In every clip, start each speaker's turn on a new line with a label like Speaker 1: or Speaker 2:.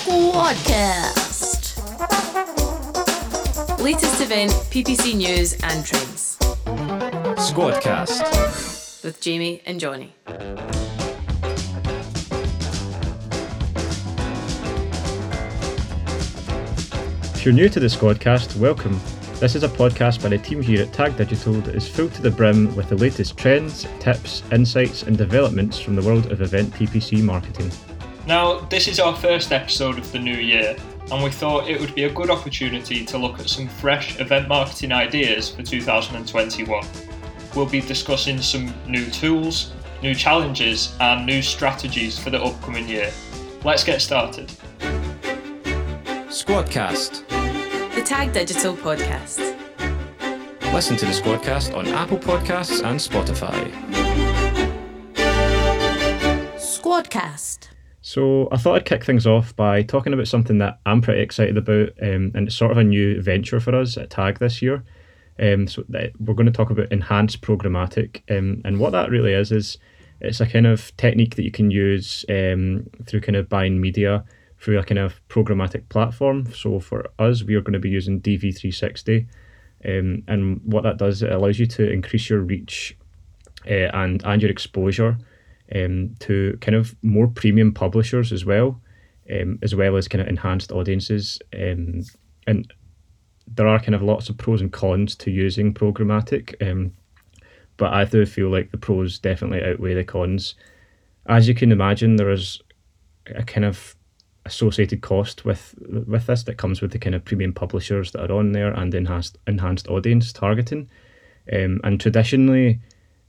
Speaker 1: Squadcast. Latest event, PPC news and trends.
Speaker 2: Squadcast.
Speaker 1: With Jamie and Jonny.
Speaker 3: If you're new to the Squadcast, welcome. This is a podcast by the team here at Tag Digital that is filled to the brim with the latest trends, tips, insights, and developments from the world of event PPC marketing.
Speaker 4: Now, this is our first episode of the new year, and we thought it would be a good opportunity to look at some fresh event marketing ideas for 2021. We'll be discussing some new tools, new challenges, and new strategies for the upcoming year. Let's get started.
Speaker 2: Squadcast.
Speaker 1: The Tag Digital Podcast.
Speaker 2: Listen to the Squadcast on Apple Podcasts and Spotify.
Speaker 1: Squadcast.
Speaker 3: So, I thought I'd kick things off by talking about something that I'm pretty excited about, um, and it's sort of a new venture for us at Tag this year. Um, so, we're going to talk about enhanced programmatic, um, and what that really is is it's a kind of technique that you can use um, through kind of buying media through a kind of programmatic platform. So for us, we are going to be using DV360. Um, and what that does, it allows you to increase your reach uh, and, and your exposure um, to kind of more premium publishers as well, um, as well as kind of enhanced audiences. Um, and there are kind of lots of pros and cons to using programmatic, um, but I do feel like the pros definitely outweigh the cons. As you can imagine, there is a kind of associated cost with with this that comes with the kind of premium publishers that are on there and enhanced enhanced audience targeting. Um, and traditionally,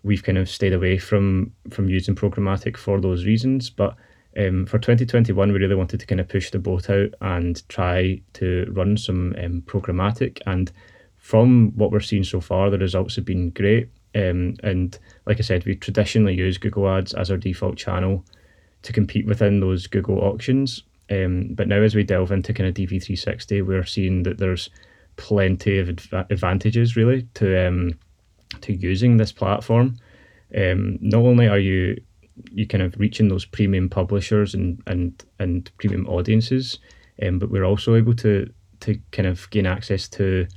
Speaker 3: we've kind of stayed away from from using programmatic for those reasons. But um, for 2021, we really wanted to kind of push the boat out and try to run some um, programmatic. And from what we're seeing so far, the results have been great. Um, and like I said, we traditionally use Google Ads as our default channel to compete within those Google auctions. Um, but now, as we delve into kind of DV360, we're seeing that there's plenty of adv- advantages really to um, to using this platform. Um, not only are you you kind of reaching those premium publishers and and and premium audiences, um, but we're also able to to kind of gain access to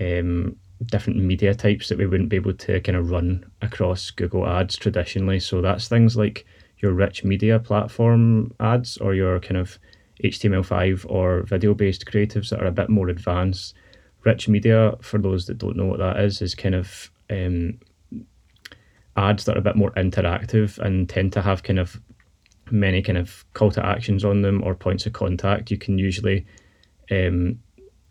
Speaker 3: um, different media types that we wouldn't be able to kind of run across Google Ads traditionally. So that's things like your rich media platform ads or your kind of HTML5 or video based creatives that are a bit more advanced. Rich media, for those that don't know what that is, is kind of um, ads that are a bit more interactive and tend to have kind of many kind of call to actions on them or points of contact. You can usually um,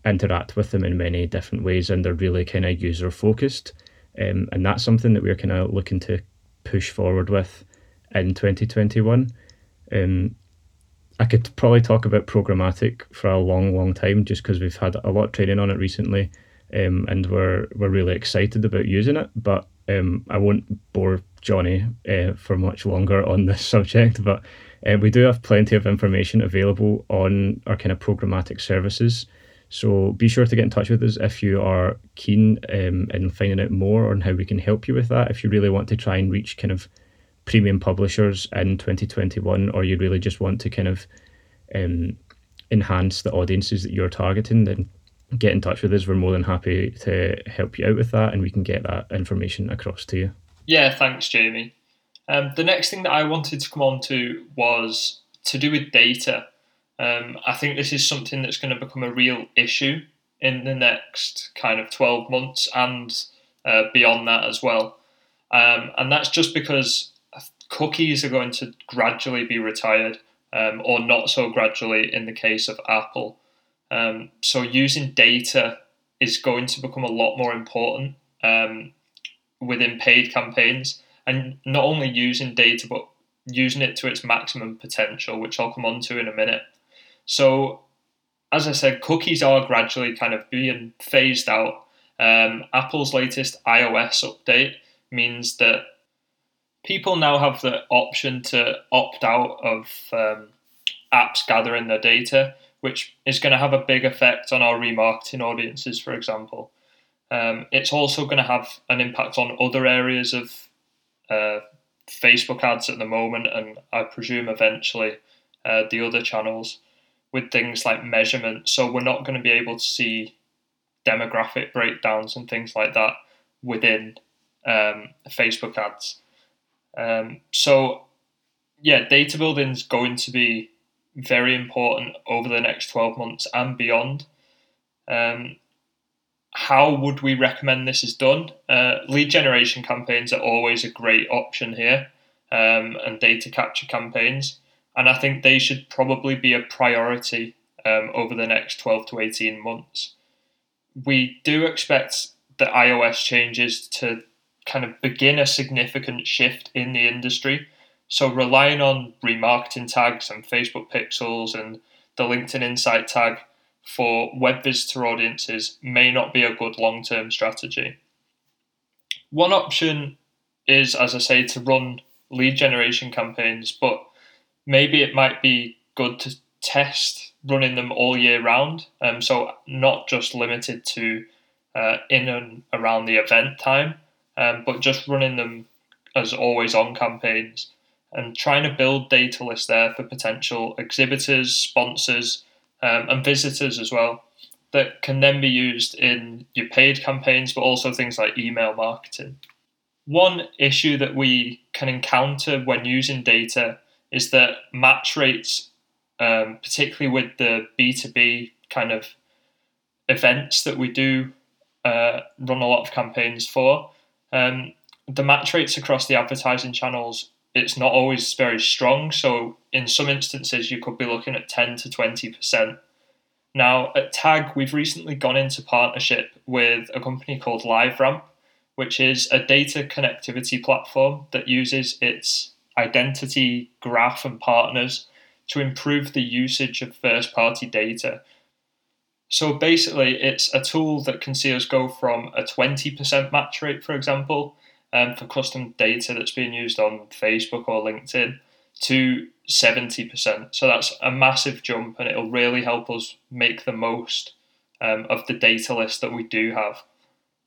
Speaker 3: interact with them in many different ways and they're really kind of user focused. Um, and that's something that we're kind of looking to push forward with in 2021. Um, I could probably talk about programmatic for a long, long time just because we've had a lot of training on it recently, um, and we're we're really excited about using it. But um, I won't bore Jonny uh, for much longer on this subject. But uh, we do have plenty of information available on our kind of programmatic services. So be sure to get in touch with us if you are keen um, in finding out more on how we can help you with that. If you really want to try and reach kind of premium publishers in 2021, or you really just want to kind of um, enhance the audiences that you're targeting, then get in touch with us. We're more than happy to help you out with that, and we can get that information across to you.
Speaker 4: Yeah, thanks, Jamie. Um, the next thing that I wanted to come on to was to do with data. Um, I think this is something that's going to become a real issue in the next kind of 12 months and uh, beyond that as well. Um, and that's just because cookies are going to gradually be retired, um, or not so gradually in the case of Apple. Um, so using data is going to become a lot more important um, within paid campaigns, and not only using data but using it to its maximum potential, which I'll come on to in a minute. So, as I said, cookies are gradually kind of being phased out. Um, Apple's latest iOS update means that people now have the option to opt out of um, apps gathering their data, which is going to have a big effect on our remarketing audiences, for example. Um, it's also going to have an impact on other areas of uh, Facebook ads at the moment, and I presume eventually uh, the other channels with things like measurement. So we're not going to be able to see demographic breakdowns and things like that within um, Facebook ads. Um, so yeah, data building is going to be very important over the next 12 months and beyond. Um, how would we recommend this is done? Uh, lead generation campaigns are always a great option here, um, and data capture campaigns. And I think they should probably be a priority um, over the next 12 to 18 months. We do expect the iOS changes to kind of begin a significant shift in the industry. So, relying on remarketing tags and Facebook pixels and the LinkedIn Insight tag for web visitor audiences may not be a good long term strategy. One option is, as I say, to run lead generation campaigns, but maybe it might be good to test running them all year round. Um, so, not just limited to uh, in and around the event time, um, but just running them as always on campaigns and trying to build data lists there for potential exhibitors, sponsors, um, and visitors as well that can then be used in your paid campaigns, but also things like email marketing. One issue that we can encounter when using data is that match rates, um, particularly with the B2B kind of events that we do uh, run a lot of campaigns for, um, the match rates across the advertising channels it's not always very strong. So in some instances, you could be looking at 10 to 20%. Now, at TAG, we've recently gone into partnership with a company called LiveRamp, which is a data connectivity platform that uses its identity graph and partners to improve the usage of first party data. So basically, it's a tool that can see us go from a 20% match rate, for example, um, for custom data that's being used on Facebook or LinkedIn to 70%. So that's a massive jump and it'll really help us make the most um, of the data list that we do have.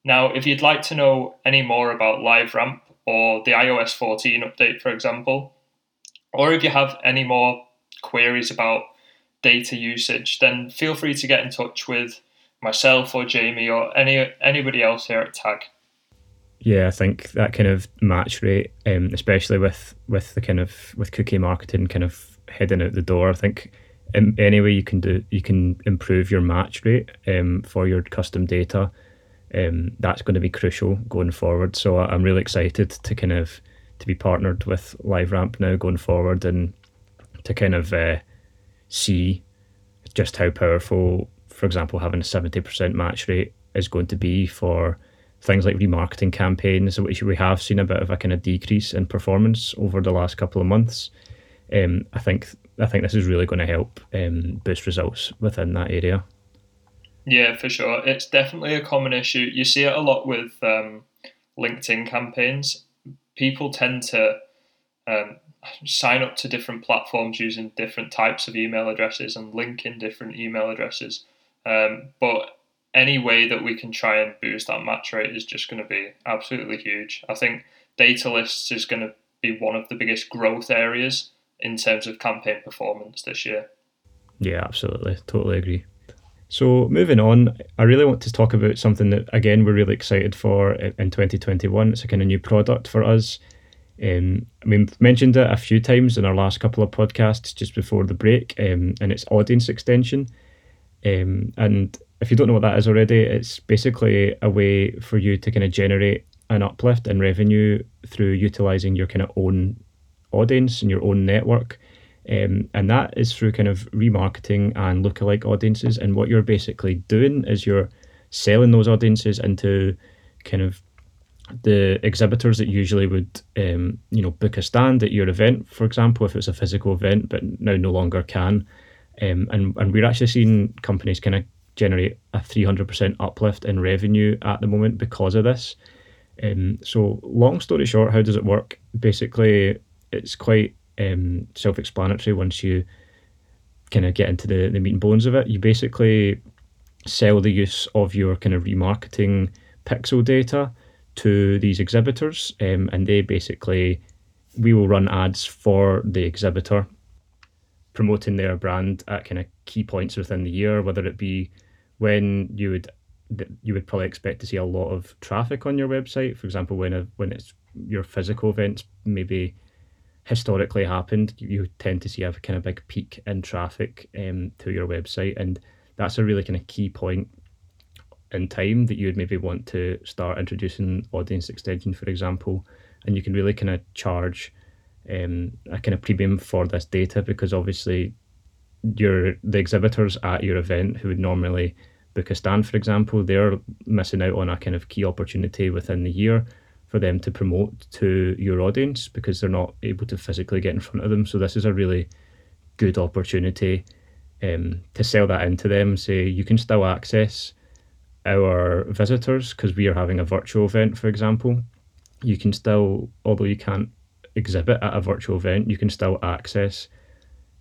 Speaker 4: Now, if you'd like to know any more about LiveRamp or the iOS 14 update, for example, or if you have any more queries about data usage, then feel free to get in touch with myself or Jamie or any anybody else here at TAG.
Speaker 3: Yeah, I think that kind of match rate, um, especially with with the kind of with cookie marketing kind of heading out the door, I think in any way you can do you can improve your match rate um, for your custom data. Um, that's going to be crucial going forward. So I'm really excited to kind of to be partnered with LiveRamp now going forward and to kind of uh, see just how powerful, for example, having a seventy percent match rate is going to be for things like remarketing campaigns, which we have seen a bit of a kind of decrease in performance over the last couple of months. Um, I think I think this is really going to help um, boost results within that area.
Speaker 4: Yeah, for sure. It's definitely a common issue. You see it a lot with um, LinkedIn campaigns. People tend to um, sign up to different platforms using different types of email addresses and link in different email addresses. Um, but any way that we can try and boost that match rate is just going to be absolutely huge. I think data lists is going to be one of the biggest growth areas in terms of campaign performance this year.
Speaker 3: Yeah, absolutely. Totally agree. So, moving on, I really want to talk about something that, again, we're really excited for in 2021. It's a kind of new product for us. Um, I mean, we've mentioned it a few times in our last couple of podcasts just before the break, um, and it's audience extension. Um, and if you don't know what that is already, it's basically a way for you to kind of generate an uplift in revenue through utilizing your kind of own audience and your own network. Um, and that is through kind of remarketing and lookalike audiences. And what you're basically doing is you're selling those audiences into kind of the exhibitors that usually would, um, you know, book a stand at your event, for example, if it's a physical event, but now no longer can. Um, and, and we're actually seeing companies kind of generate a 300% uplift in revenue at the moment because of this. Um, so, long story short, how does it work? Basically, it's quite um, self explanatory once you kind of get into the, the meat and bones of it. You basically sell the use of your kind of remarketing pixel data to these exhibitors, um, and they basically we will run ads for the exhibitor promoting their brand at kind of key points within the year, whether it be when you would you would probably expect to see a lot of traffic on your website. For example, when a, when it's your physical events maybe historically happened, you tend to see a kind of big peak in traffic um, to your website, and that's a really kind of key point in time that you would maybe want to start introducing audience extension, for example, and you can really kind of charge um, a kind of premium for this data because obviously your the exhibitors at your event who would normally book a stand, for example, they're missing out on a kind of key opportunity within the year for them to promote to your audience because they're not able to physically get in front of them. So this is a really good opportunity um, to sell that into them. Say you can still access our visitors because we are having a virtual event, for example. You can still, although you can't exhibit at a virtual event, you can still access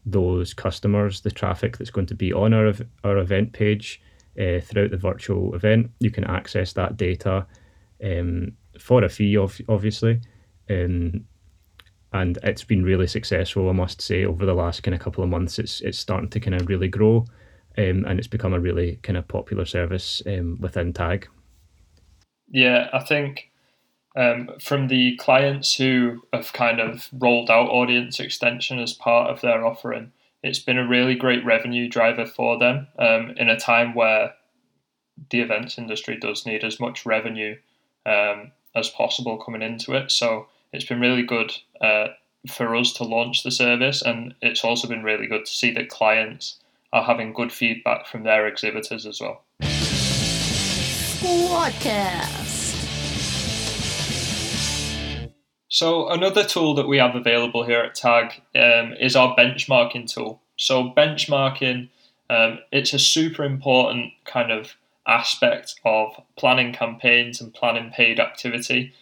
Speaker 3: those customers, the traffic that's going to be on our our event page uh, throughout the virtual event. You can access that data um, for a fee, of, obviously. Um, and it's been really successful, I must say, over the last kind of couple of months. It's it's starting to kind of really grow, um, and it's become a really kind of popular service um, within Tag.
Speaker 4: Yeah, I think um, from the clients who have kind of rolled out audience extension as part of their offering, it's been a really great revenue driver for them um, in a time where the events industry does need as much revenue um, as possible coming into it. So it's been really good uh, for us to launch the service, and it's also been really good to see that clients are having good feedback from their exhibitors as well.
Speaker 1: Squadcast.
Speaker 4: So another tool that we have available here at Tag um, is our benchmarking tool. So benchmarking, um, it's a super important kind of aspect of planning campaigns and planning paid activity.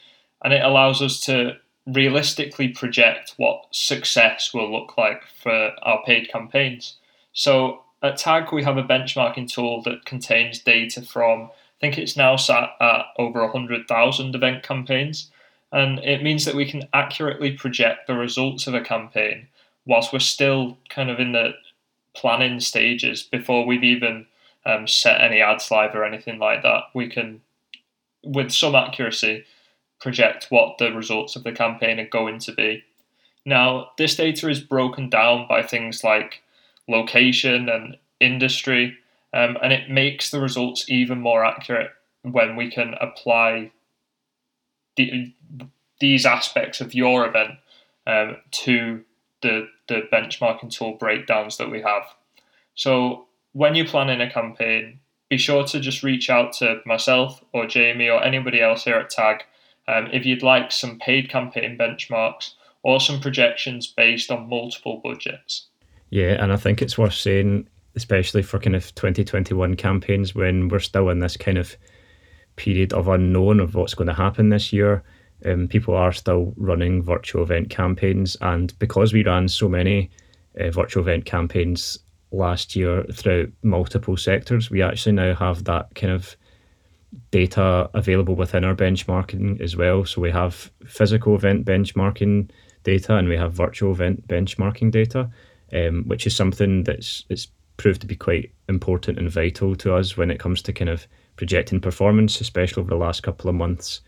Speaker 4: And it allows us to realistically project what success will look like for our paid campaigns. So at TAG, we have a benchmarking tool that contains data from, I think it's now sat at over 100,000 event campaigns. And it means that we can accurately project the results of a campaign whilst we're still kind of in the planning stages before we've even um, set any ads live or anything like that, we can, with some accuracy, project what the results of the campaign are going to be. Now, this data is broken down by things like location and industry, um, and it makes the results even more accurate when we can apply the, these aspects of your event um, to the, the benchmarking tool breakdowns that we have. So when you're planning a campaign, be sure to just reach out to myself or Jamie or anybody else here at Tag um, if you'd like some paid campaign benchmarks or some projections based on multiple budgets.
Speaker 3: Yeah, and I think it's worth saying, especially for kind of 2021 campaigns when we're still in this kind of period of unknown of what's going to happen this year. Um, people are still running virtual event campaigns, and because we ran so many uh, virtual event campaigns last year throughout multiple sectors. We actually now have that kind of data available within our benchmarking as well. So we have physical event benchmarking data and we have virtual event benchmarking data, um, which is something that's it's proved to be quite important and vital to us when it comes to kind of projecting performance, especially over the last couple of months.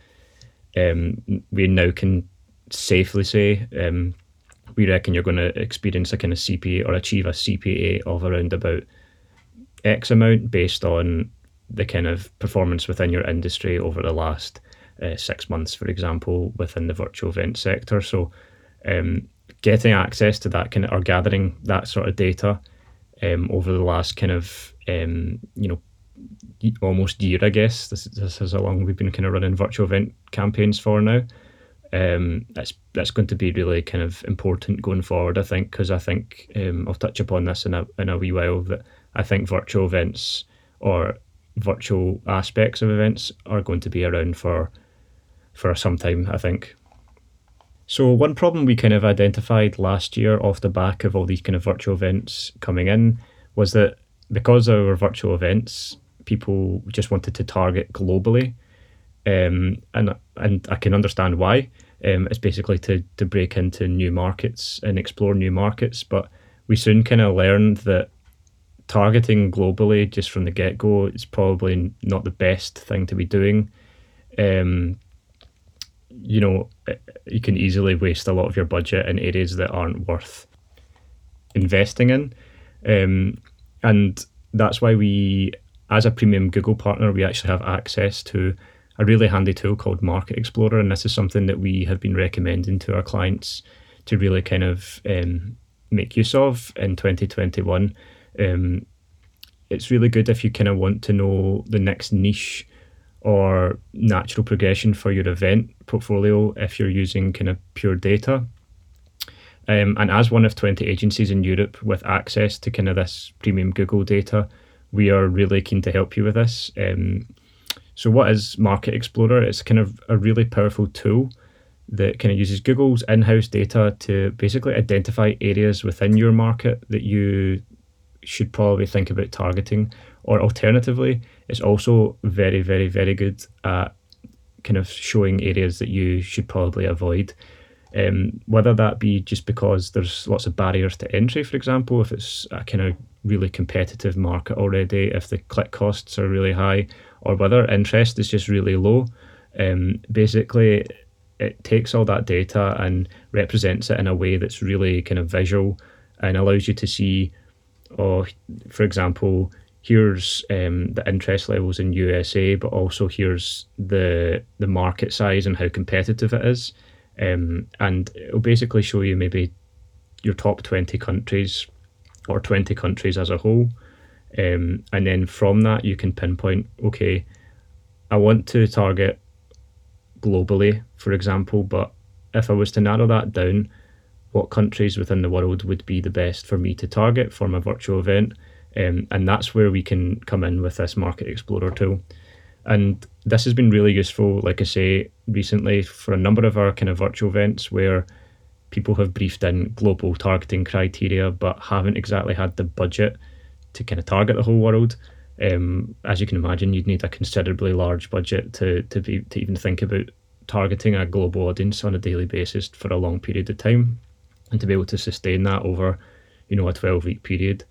Speaker 3: Um, we now can safely say um, we reckon you're going to experience a kind of CPA or achieve a CPA of around about X amount based on the kind of performance within your industry over the last uh, six months, for example, within the virtual event sector. So, um, getting access to that kind of or gathering that sort of data um, over the last kind of um, you know almost year, I guess this, this is how long we've been kind of running virtual event campaigns for now um, that's that's going to be really kind of important going forward. I think because I think um, I'll touch upon this in a in a wee while that I think virtual events or virtual aspects of events are going to be around for for some time. I think. So one problem we kind of identified last year off the back of all these kind of virtual events coming in was that because our virtual events, people just wanted to target globally um, and and I can understand why. Um, it's basically to to break into new markets and explore new markets. But we soon kind of learned that targeting globally just from the get go is probably not the best thing to be doing. Um, you know, you can easily waste a lot of your budget in areas that aren't worth investing in. Um, and that's why we, as a premium Google partner, we actually have access to a really handy tool called Market Explorer. And this is something that we have been recommending to our clients to really kind of um, make use of in 2021. Um, it's really good if you kind of want to know the next niche or natural progression for your event portfolio if you're using kind of pure data. Um, and as one of 20 agencies in Europe with access to kind of this premium Google data, we are really keen to help you with this. Um, so, what is Market Explorer? It's kind of a really powerful tool that kind of uses Google's in house data to basically identify areas within your market that you should probably think about targeting. Or alternatively, it's also very, very, very good at kind of showing areas that you should probably avoid. Um, whether that be just because there's lots of barriers to entry, for example, if it's a kind of really competitive market already, if the click costs are really high, or whether interest is just really low. Um, basically, it takes all that data and represents it in a way that's really kind of visual and allows you to see, oh, for example, here's um, the interest levels in USA, but also here's the the market size and how competitive it is. Um, and it'll basically show you maybe your top 20 countries or 20 countries as a whole. Um, and then from that, you can pinpoint okay, I want to target globally, for example, but if I was to narrow that down, what countries within the world would be the best for me to target for my virtual event? Um, and that's where we can come in with this Market Explorer tool. And this has been really useful, like I say, recently for a number of our kind of virtual events where people have briefed in global targeting criteria but haven't exactly had the budget to kind of target the whole world. Um, as you can imagine, you'd need a considerably large budget to to be to even think about targeting a global audience on a daily basis for a long period of time, and to be able to sustain that over, you know, a twelve week period.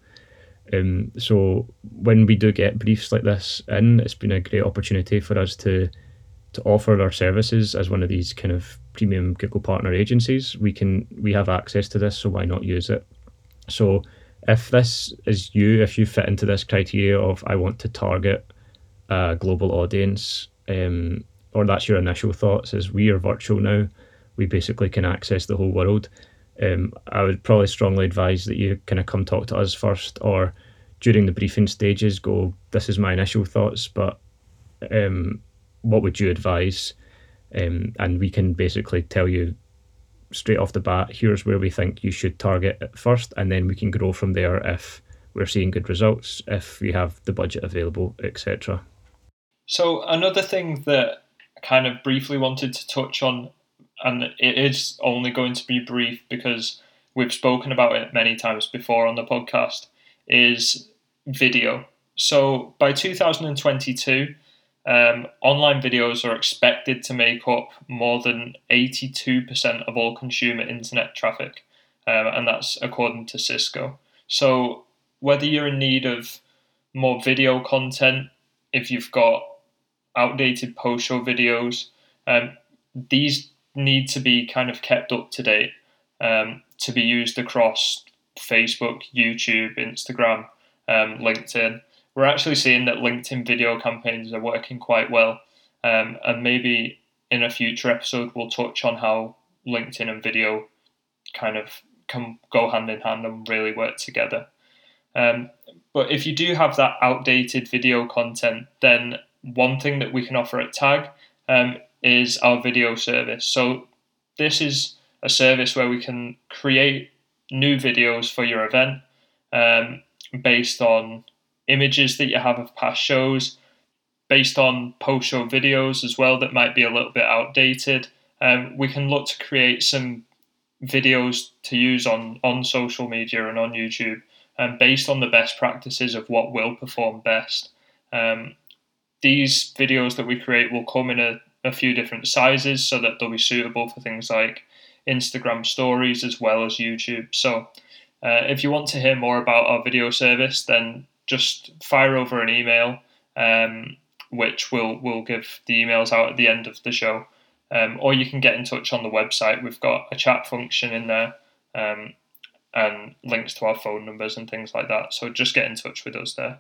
Speaker 3: Um, so when we do get briefs like this in, it's been a great opportunity for us to to offer our services as one of these kind of premium Google partner agencies. We can we have access to this, so why not use it? So if this is you, if you fit into this criteria of I want to target a global audience, um, or that's your initial thoughts, is we are virtual now, we basically can access the whole world um, I would probably strongly advise that you kind of come talk to us first or during the briefing stages go, this is my initial thoughts, but um, what would you advise? Um, and we can basically tell you straight off the bat, here's where we think you should target it first, and then we can grow from there if we're seeing good results, if we have the budget available, etc.
Speaker 4: So another thing that I kind of briefly wanted to touch on and it is only going to be brief because we've spoken about it many times before on the podcast, is video. So by 2022, um, online videos are expected to make up more than 82% of all consumer internet traffic, um, and that's according to Cisco. So whether you're in need of more video content, if you've got outdated post show videos, um, these need to be kind of kept up to date um, to be used across Facebook, YouTube, Instagram, um, LinkedIn. We're actually seeing that LinkedIn video campaigns are working quite well. Um, and maybe in a future episode, we'll touch on how LinkedIn and video kind of can go hand in hand and really work together. Um, but if you do have that outdated video content, then one thing that we can offer at Tag um, is our video service. So this is a service where we can create new videos for your event um, based on images that you have of past shows, based on post show videos as well that might be a little bit outdated. Um, we can look to create some videos to use on, on social media and on YouTube um, based on the best practices of what will perform best. Um, these videos that we create will come in a a few different sizes so that they'll be suitable for things like Instagram stories as well as YouTube. So Uh, if you want to hear more about our video service, then just fire over an email, um, which we'll, we'll give the emails out at the end of the show. Um, or you can get in touch on the website. We've got a chat function in there um, and links to our phone numbers and things like that. So just get in touch with us there.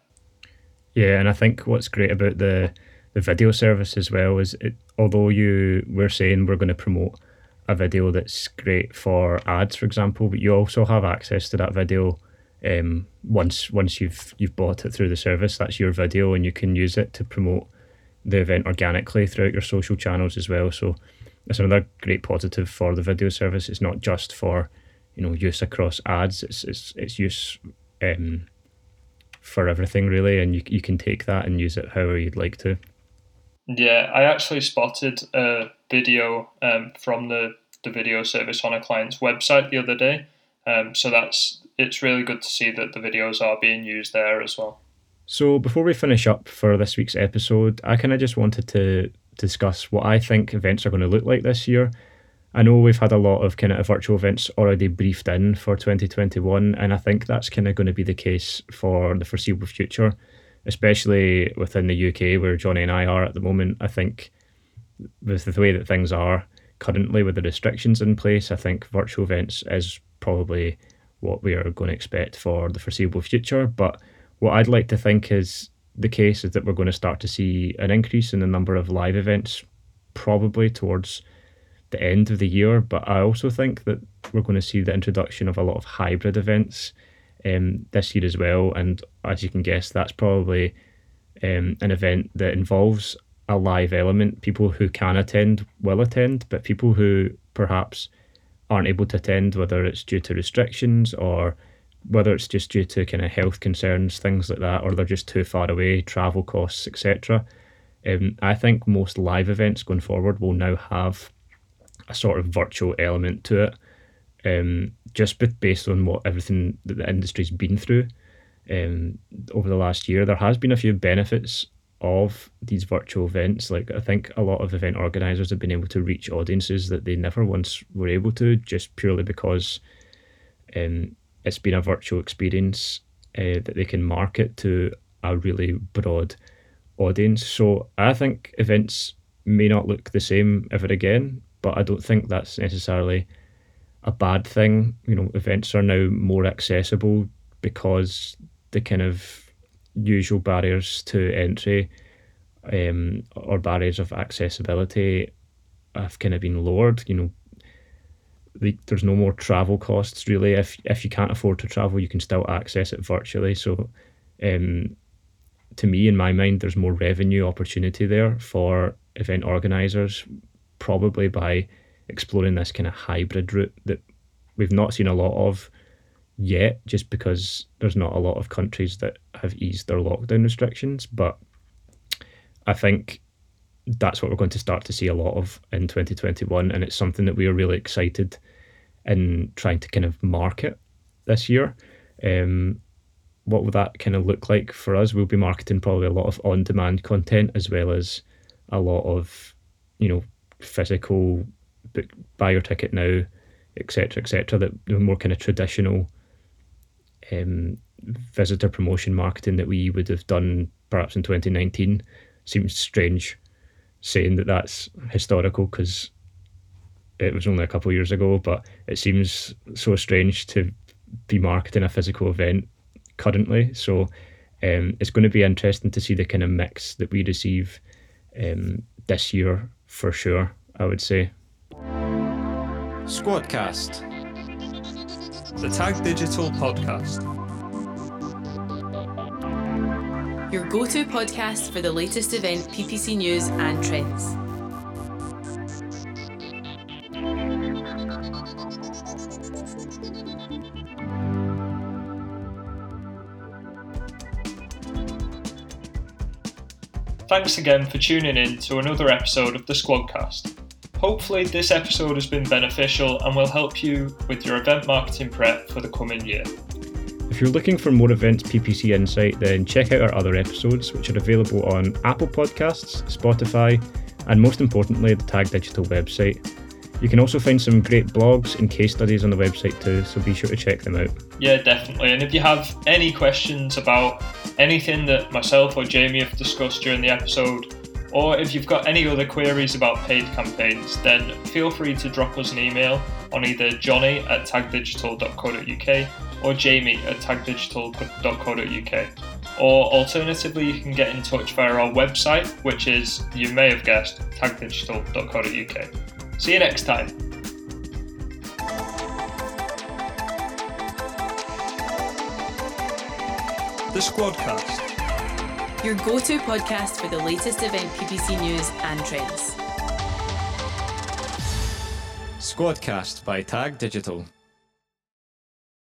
Speaker 3: Yeah, and I think what's great about the the video service as well is it, although you we're saying we're going to promote a video that's great for ads, for example, but you also have access to that video um, once once you've you've bought it through the service. That's your video, and you can use it to promote the event organically throughout your social channels as well. So it's another great positive for the video service. It's not just for you know use across ads. It's it's it's use um, for everything really, and you you can take that and use it however you'd like to.
Speaker 4: Yeah, I actually spotted a video um, from the the video service on a client's website the other day. Um, so that's it's really good to see that the videos are being used there as well.
Speaker 3: So before we finish up for this week's episode, I kind of just wanted to discuss what I think events are going to look like this year. I know we've had a lot of kind of virtual events already briefed in for 2021, and I think that's kind of going to be the case for the foreseeable future, especially within the UK where Jonny and I are at the moment. I think with the way that things are currently with the restrictions in place, I think virtual events is probably what we are going to expect for the foreseeable future. But what I'd like to think is the case is that we're going to start to see an increase in the number of live events probably towards the end of the year. But I also think that we're going to see the introduction of a lot of hybrid events um, this year as well. And as you can guess, that's probably um, an event that involves a live element. People who can attend will attend, but people who perhaps aren't able to attend, whether it's due to restrictions or whether it's just due to kind of health concerns, things like that, or they're just too far away, travel costs, etc. Um, I think most live events going forward will now have a sort of virtual element to it, um, just based on what everything that the industry's been through um, over the last year. There has been a few benefits of these virtual events. Like I think a lot of event organisers have been able to reach audiences that they never once were able to, just purely because um, it's been a virtual experience uh, that they can market to a really broad audience. So I think events may not look the same ever again, but I don't think that's necessarily a bad thing. You know, events are now more accessible because the kind of usual barriers to entry um, or barriers of accessibility have kind of been lowered. You know, the, there's no more travel costs really. If if you can't afford to travel, you can still access it virtually. So, um, to me, in my mind, there's more revenue opportunity there for event organisers, probably by exploring this kind of hybrid route that we've not seen a lot of yet, just because there's not a lot of countries that have eased their lockdown restrictions. But I think that's what we're going to start to see a lot of in 2021, and it's something that we are really excited in trying to kind of market this year. Um, what will that kind of look like for us? We'll be marketing probably a lot of on-demand content as well as a lot of, you know, physical book, buy your ticket now, etc., etc. That the more kind of traditional um, visitor promotion marketing that we would have done perhaps in 2019 seems strange saying that that's historical because it was only a couple of years ago, but it seems so strange to be marketing a physical event currently. So um, it's going to be interesting to see the kind of mix that we receive um, this year for sure, I would say.
Speaker 2: Squadcast, the Tag Digital podcast.
Speaker 1: Your go to podcast for the latest event, PPC news, and trends.
Speaker 4: Thanks again for tuning in to another episode of the Squadcast. Hopefully, this episode has been beneficial and will help you with your event marketing prep for the coming year.
Speaker 3: If you're looking for more events PPC insight, then check out our other episodes, which are available on Apple Podcasts, Spotify, and most importantly, the Tag Digital website. You can also find some great blogs and case studies on the website too, so be sure to check them out.
Speaker 4: Yeah, definitely. And if you have any questions about anything that myself or Jamie have discussed during the episode, or if you've got any other queries about paid campaigns, then feel free to drop us an email on either jonny at tagdigital.co.uk or jamie at tagdigital.co.uk. Or alternatively, you can get in touch via our website, which is, you may have guessed, tagdigital.co.uk. See you next time.
Speaker 5: The Squadcast.
Speaker 1: Your go to podcast for the latest event PPC news and trends.
Speaker 2: Squadcast by Tag Digital.